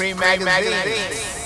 Cream Magazine. Sinatra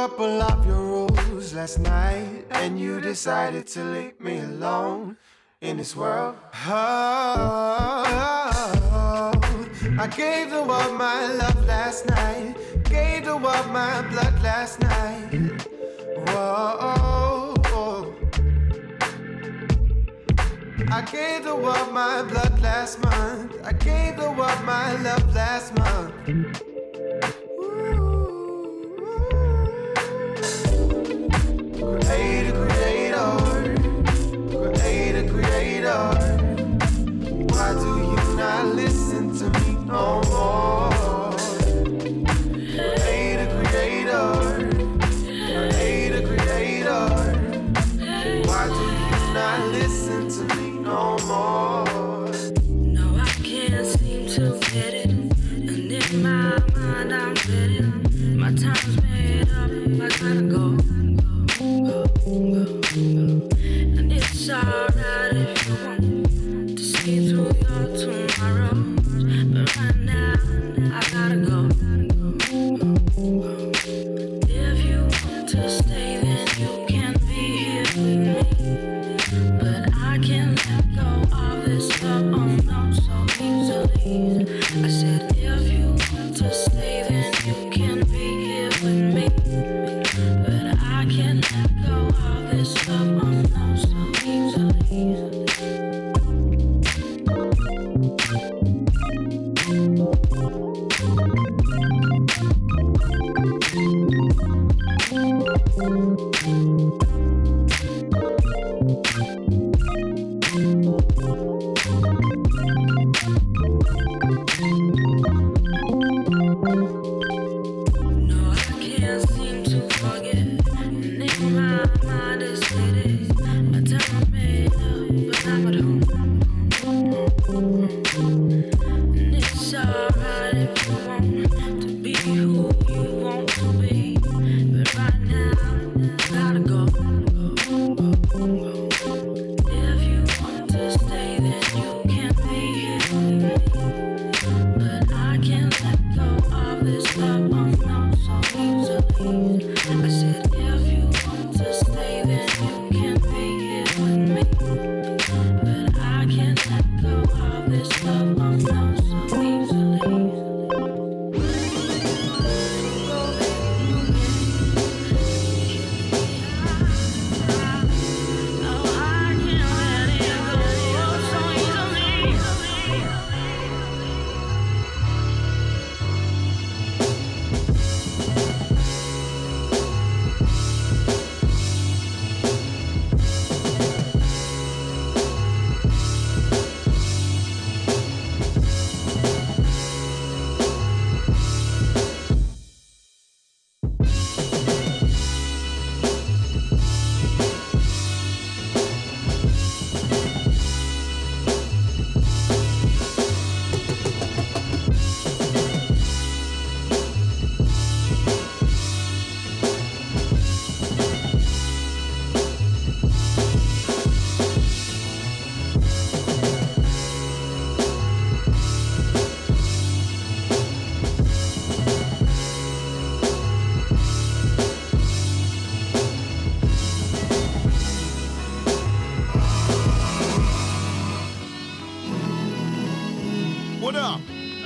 couple of your rules last night, and you decided to leave me alone in this world. Oh, I gave the world my love last night, gave the world my blood last night. Whoa. I gave the world my blood last month. I gave the world my love last month. Hey.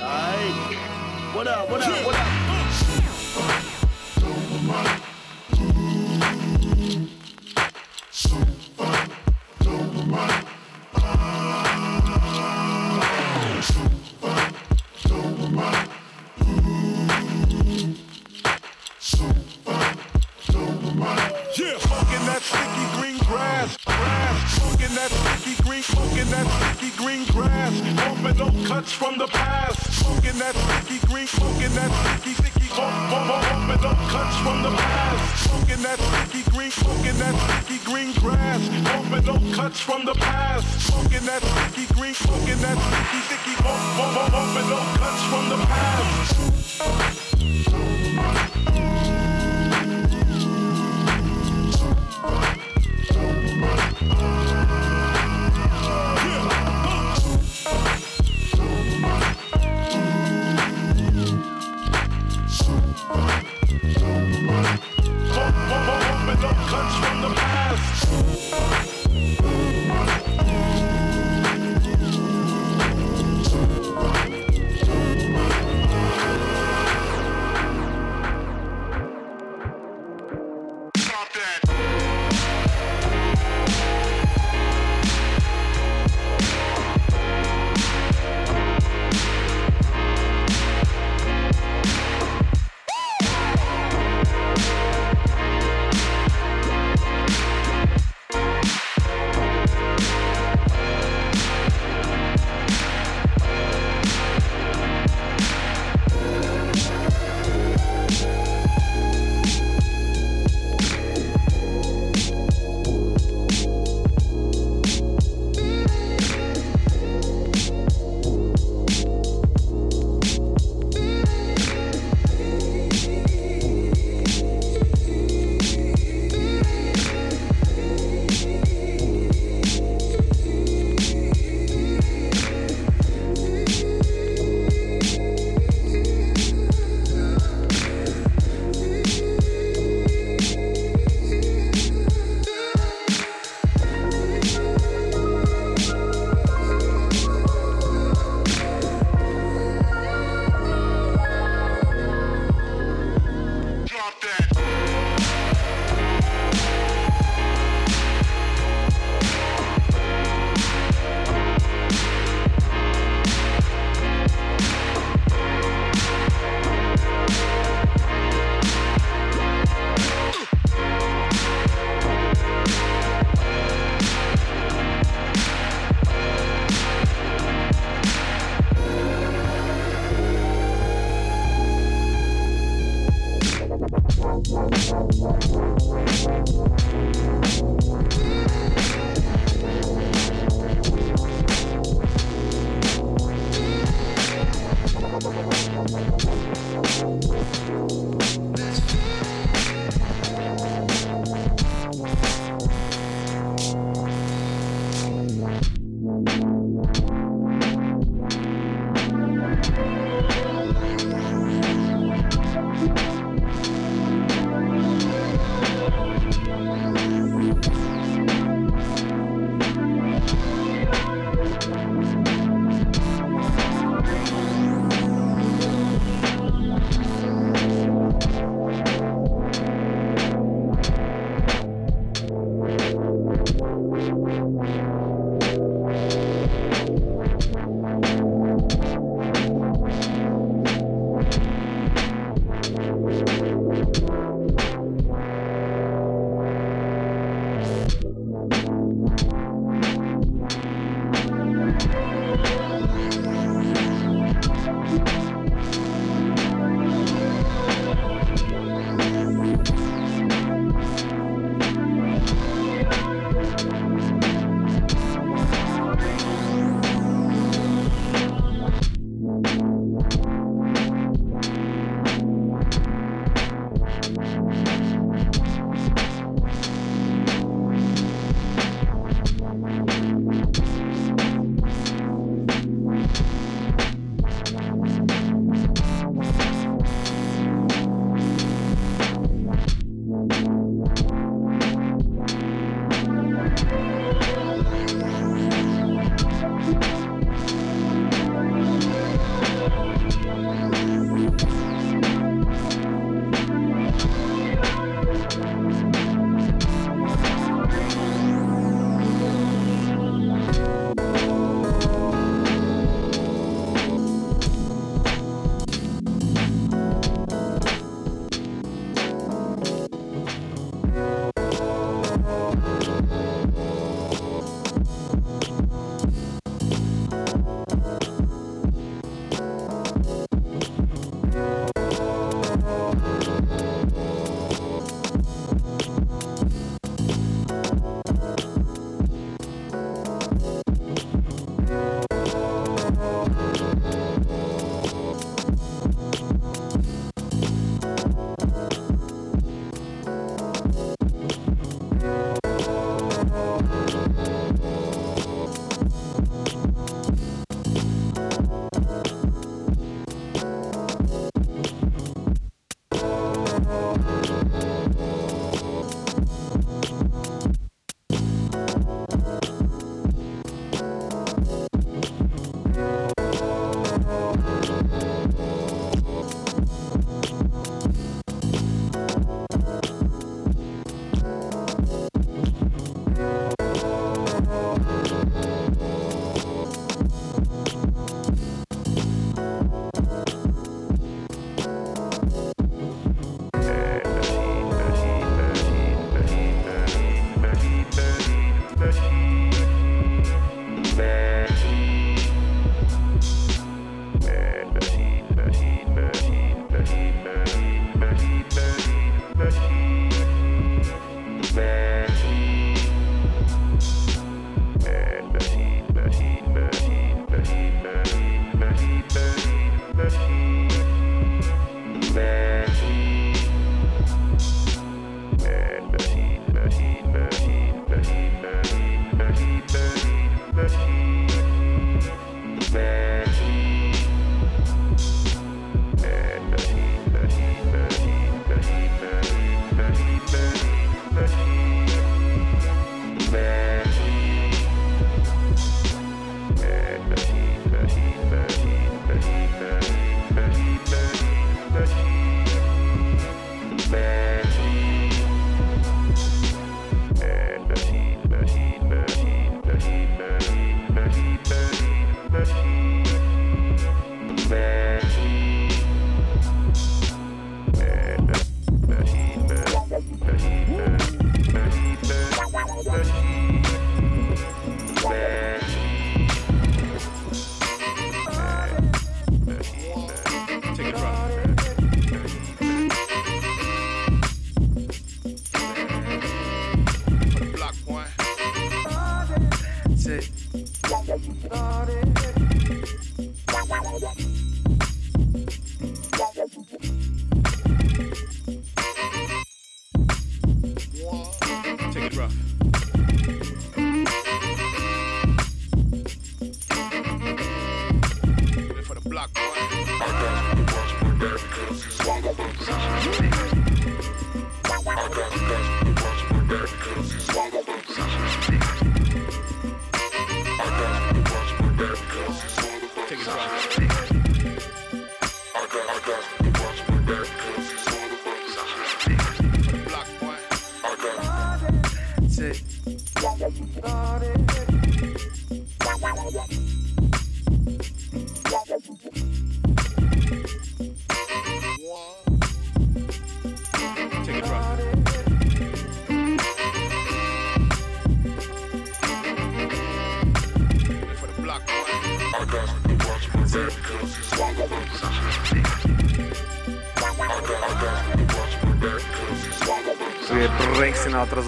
What up, what up, what up? from the past. Smoking that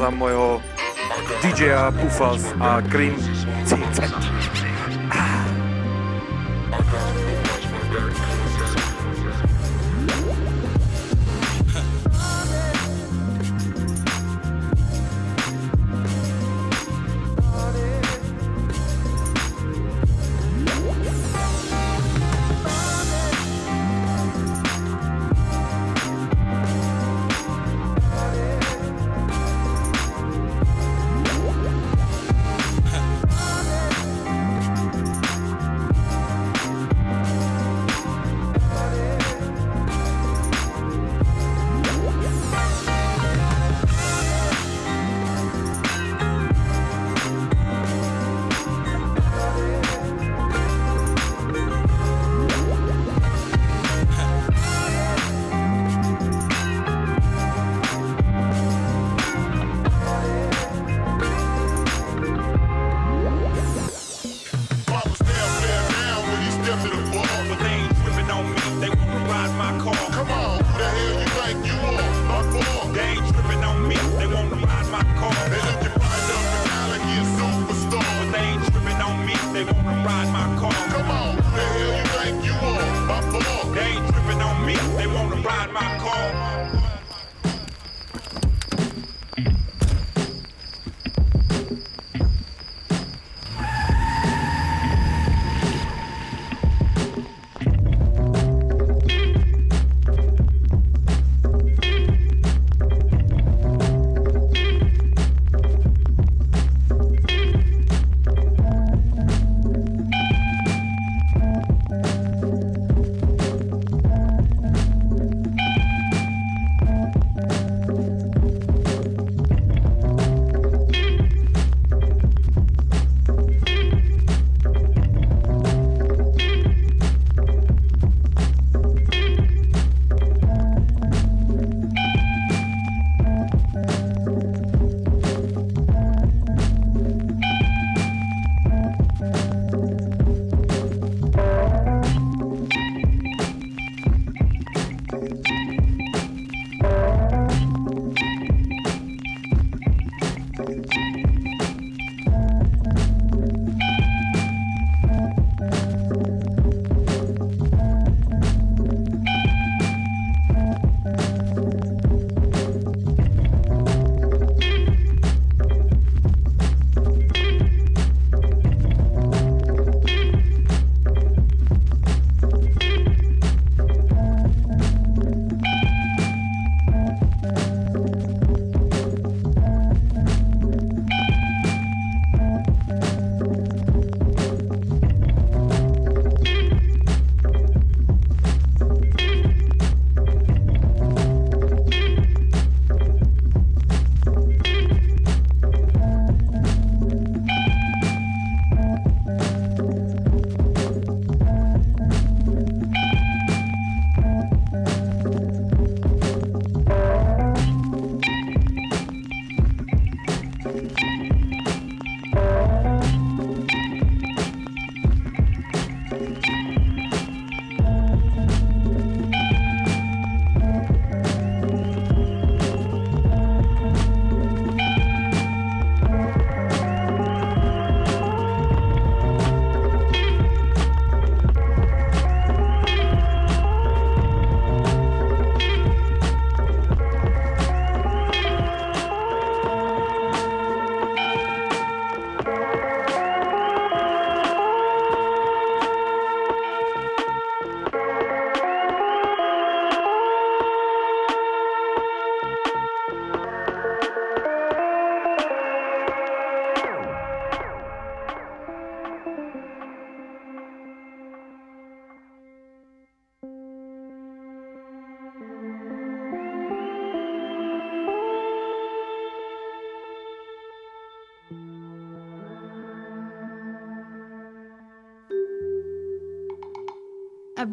za môjho DJ-a Pufas a Cream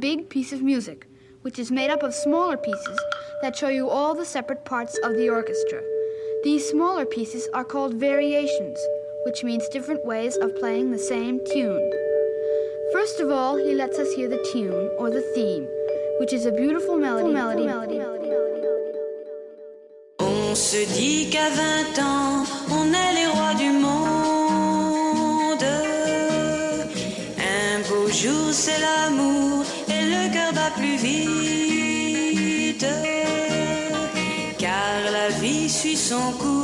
big piece of music, which is made up of smaller pieces that show you all the separate parts of the orchestra. These smaller pieces are called variations, which means different ways of playing the same tune. First of all, he lets us hear the tune, or the theme, which is a beautiful melody. melody, melody, melody. On se dit qu'à 20 ans, on est Car la vie suit son cours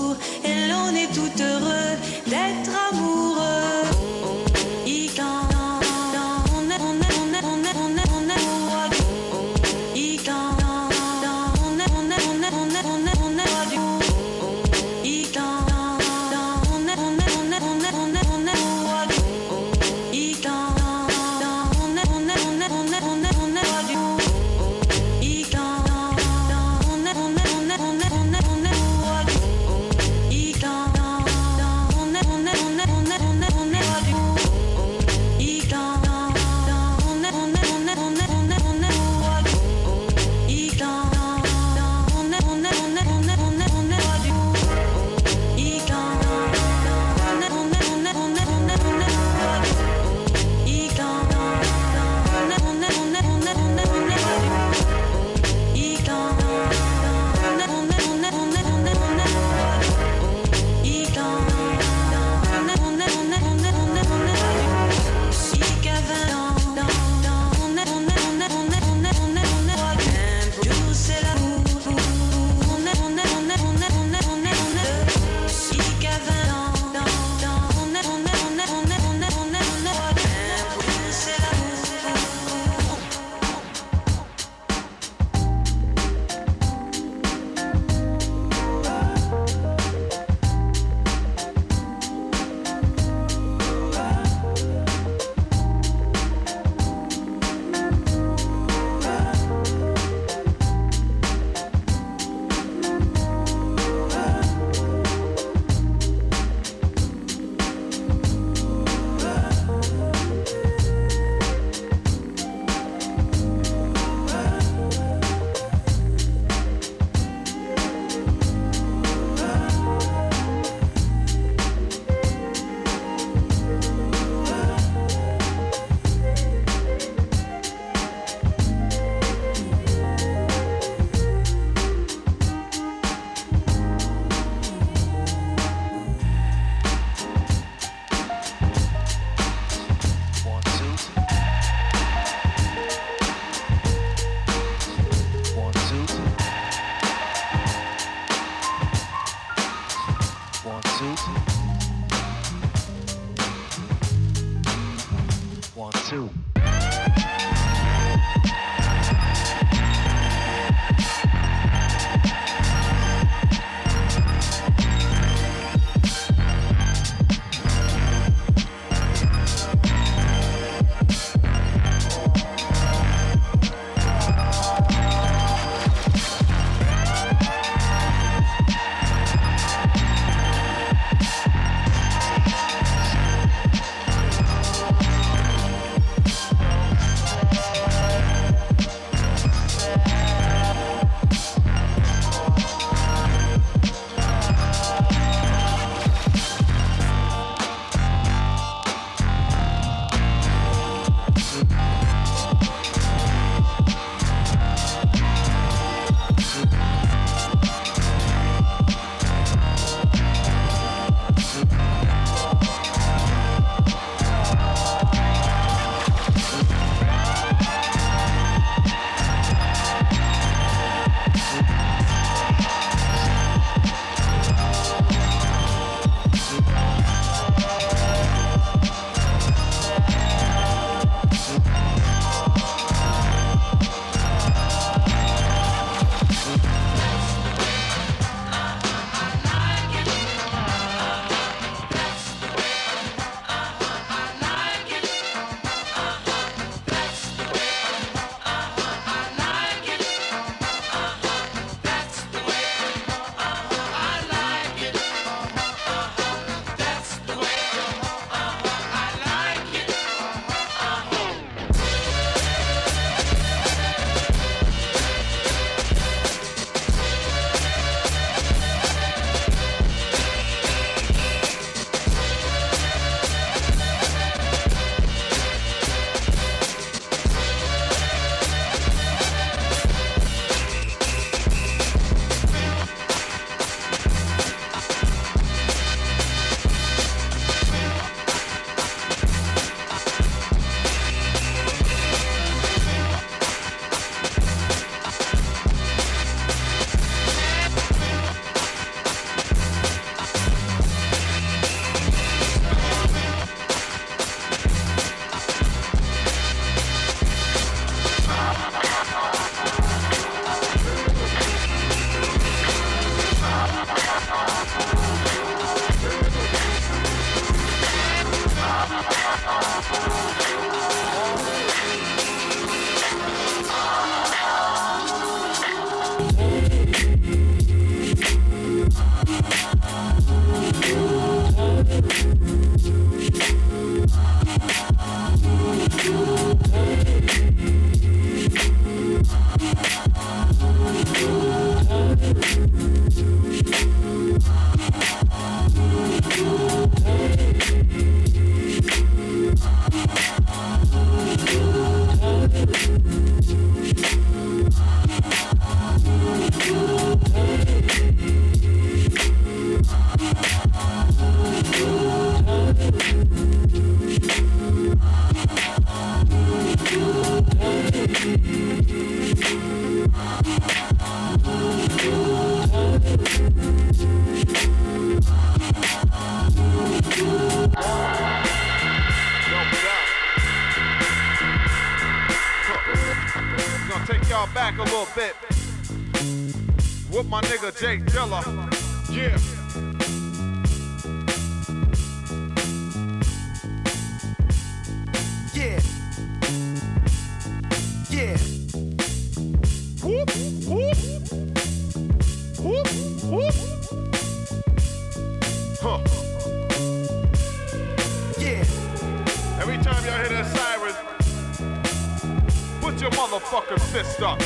up.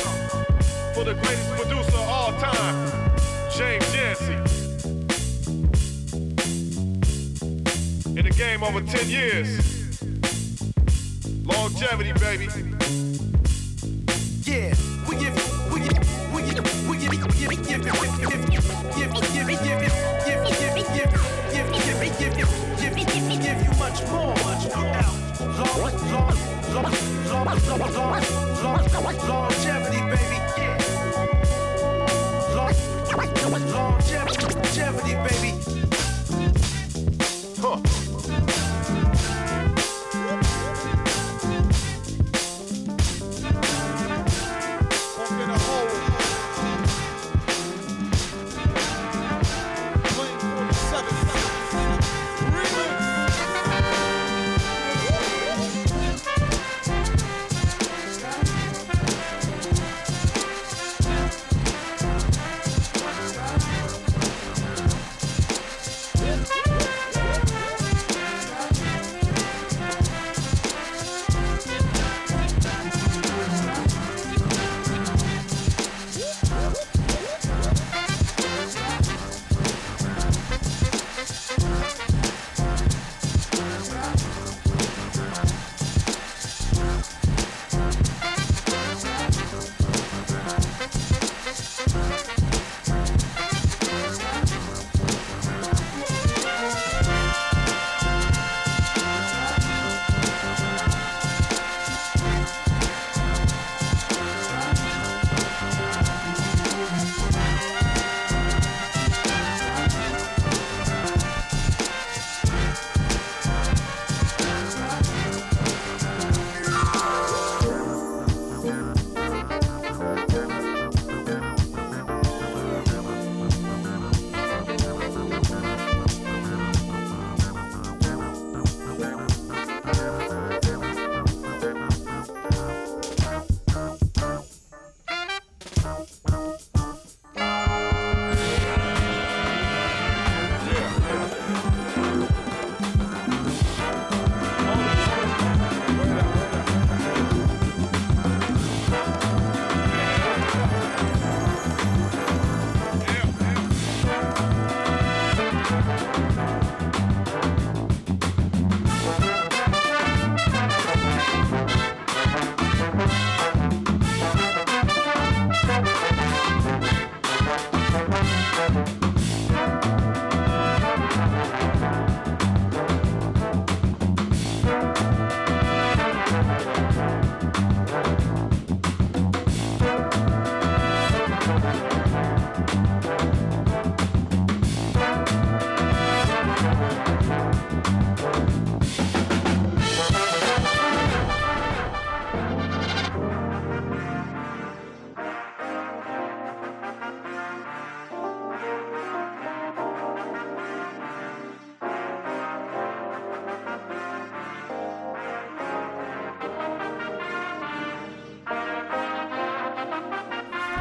For the greatest producer of all time, James Yancey. In the game over 10 years. Longevity, baby. Yeah, we give, we give, we give, we give, we give, you, give, give, give, give, give, give, give, give, give, give, give, you, give, give, give, give, give you much more, much more. Longevity, baby. Yeah. Long, longevity,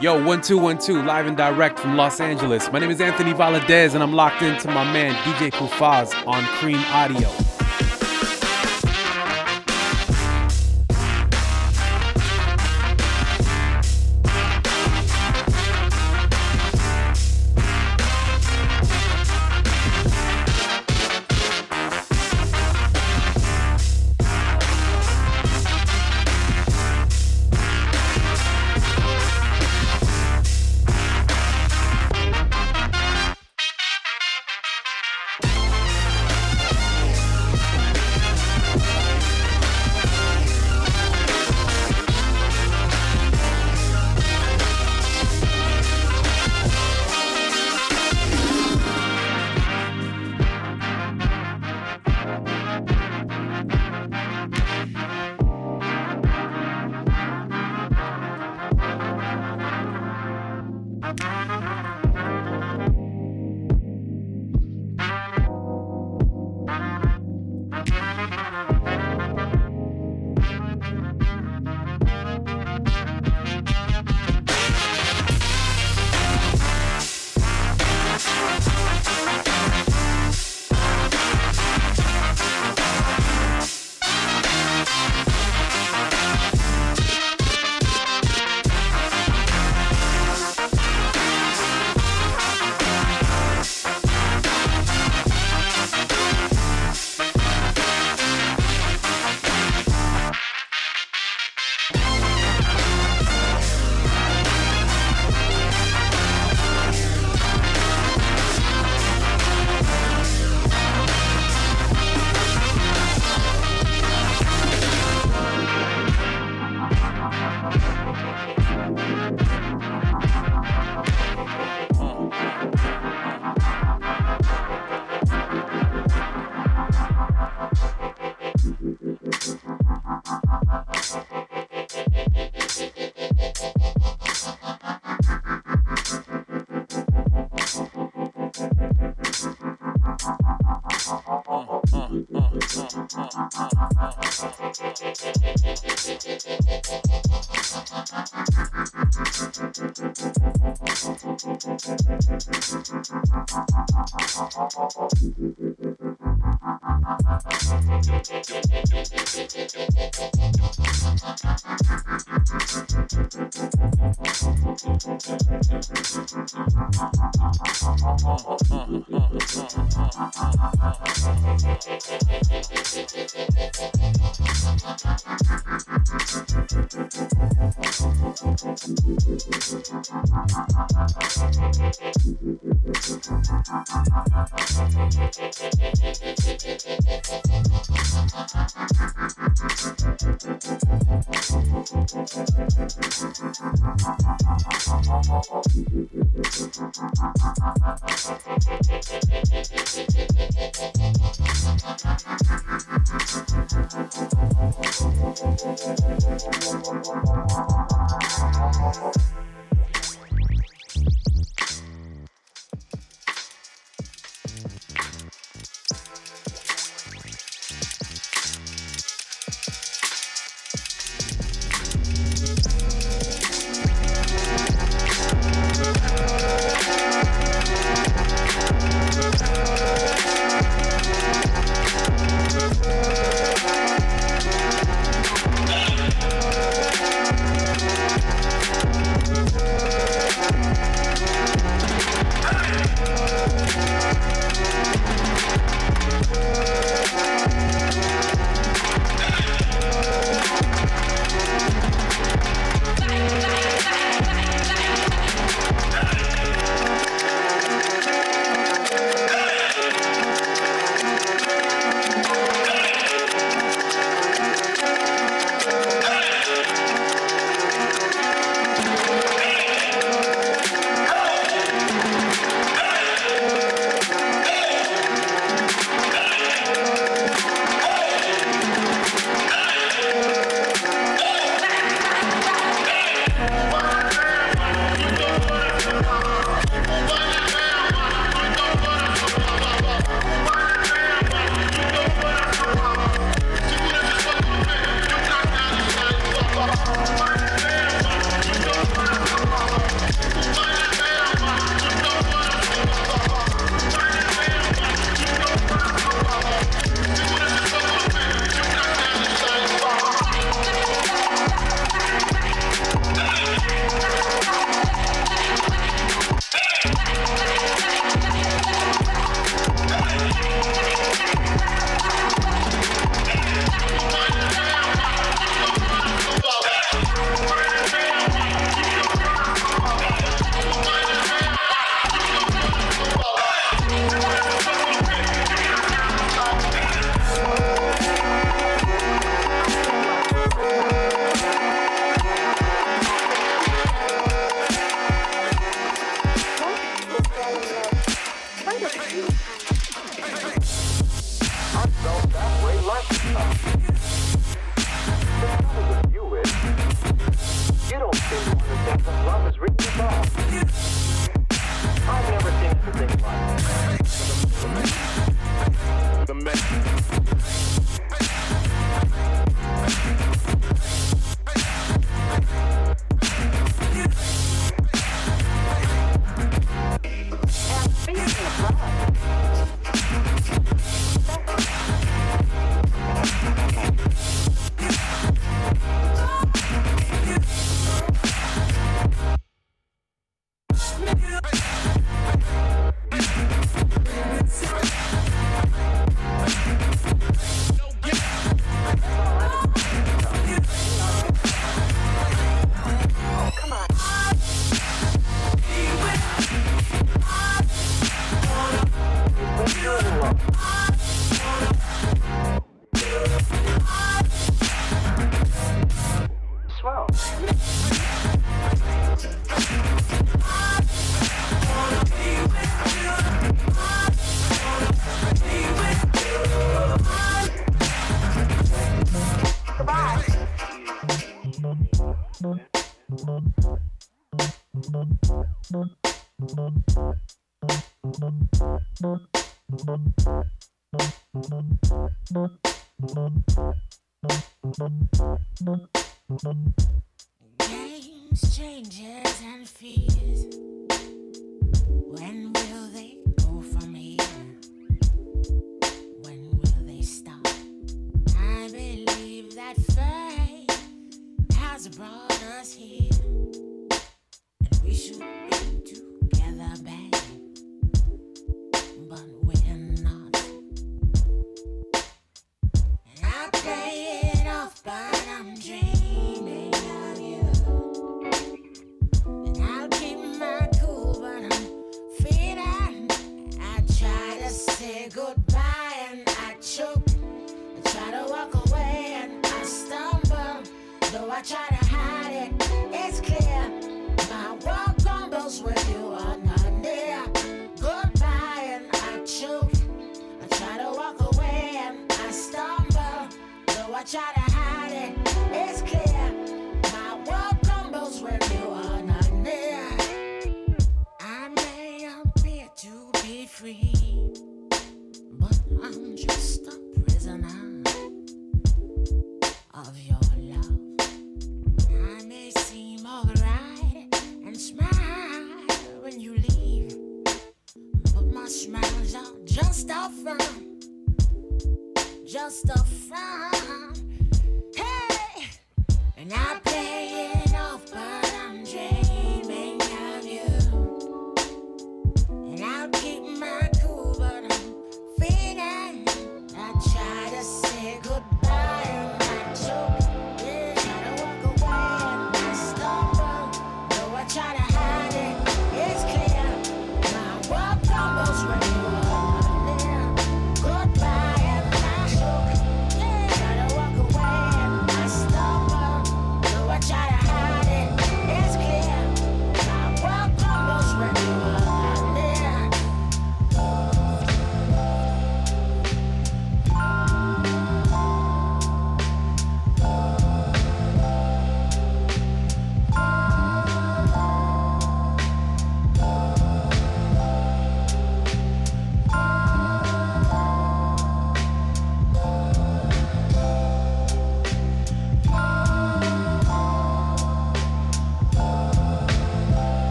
Yo, one two one two, live and direct from Los Angeles. My name is Anthony Valadez, and I'm locked into my man DJ Kufaz on Cream Audio. And fears.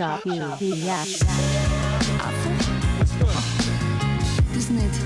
Shop. Yes. Dit is net.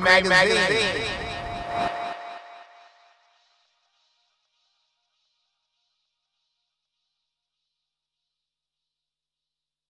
Cream Magazine.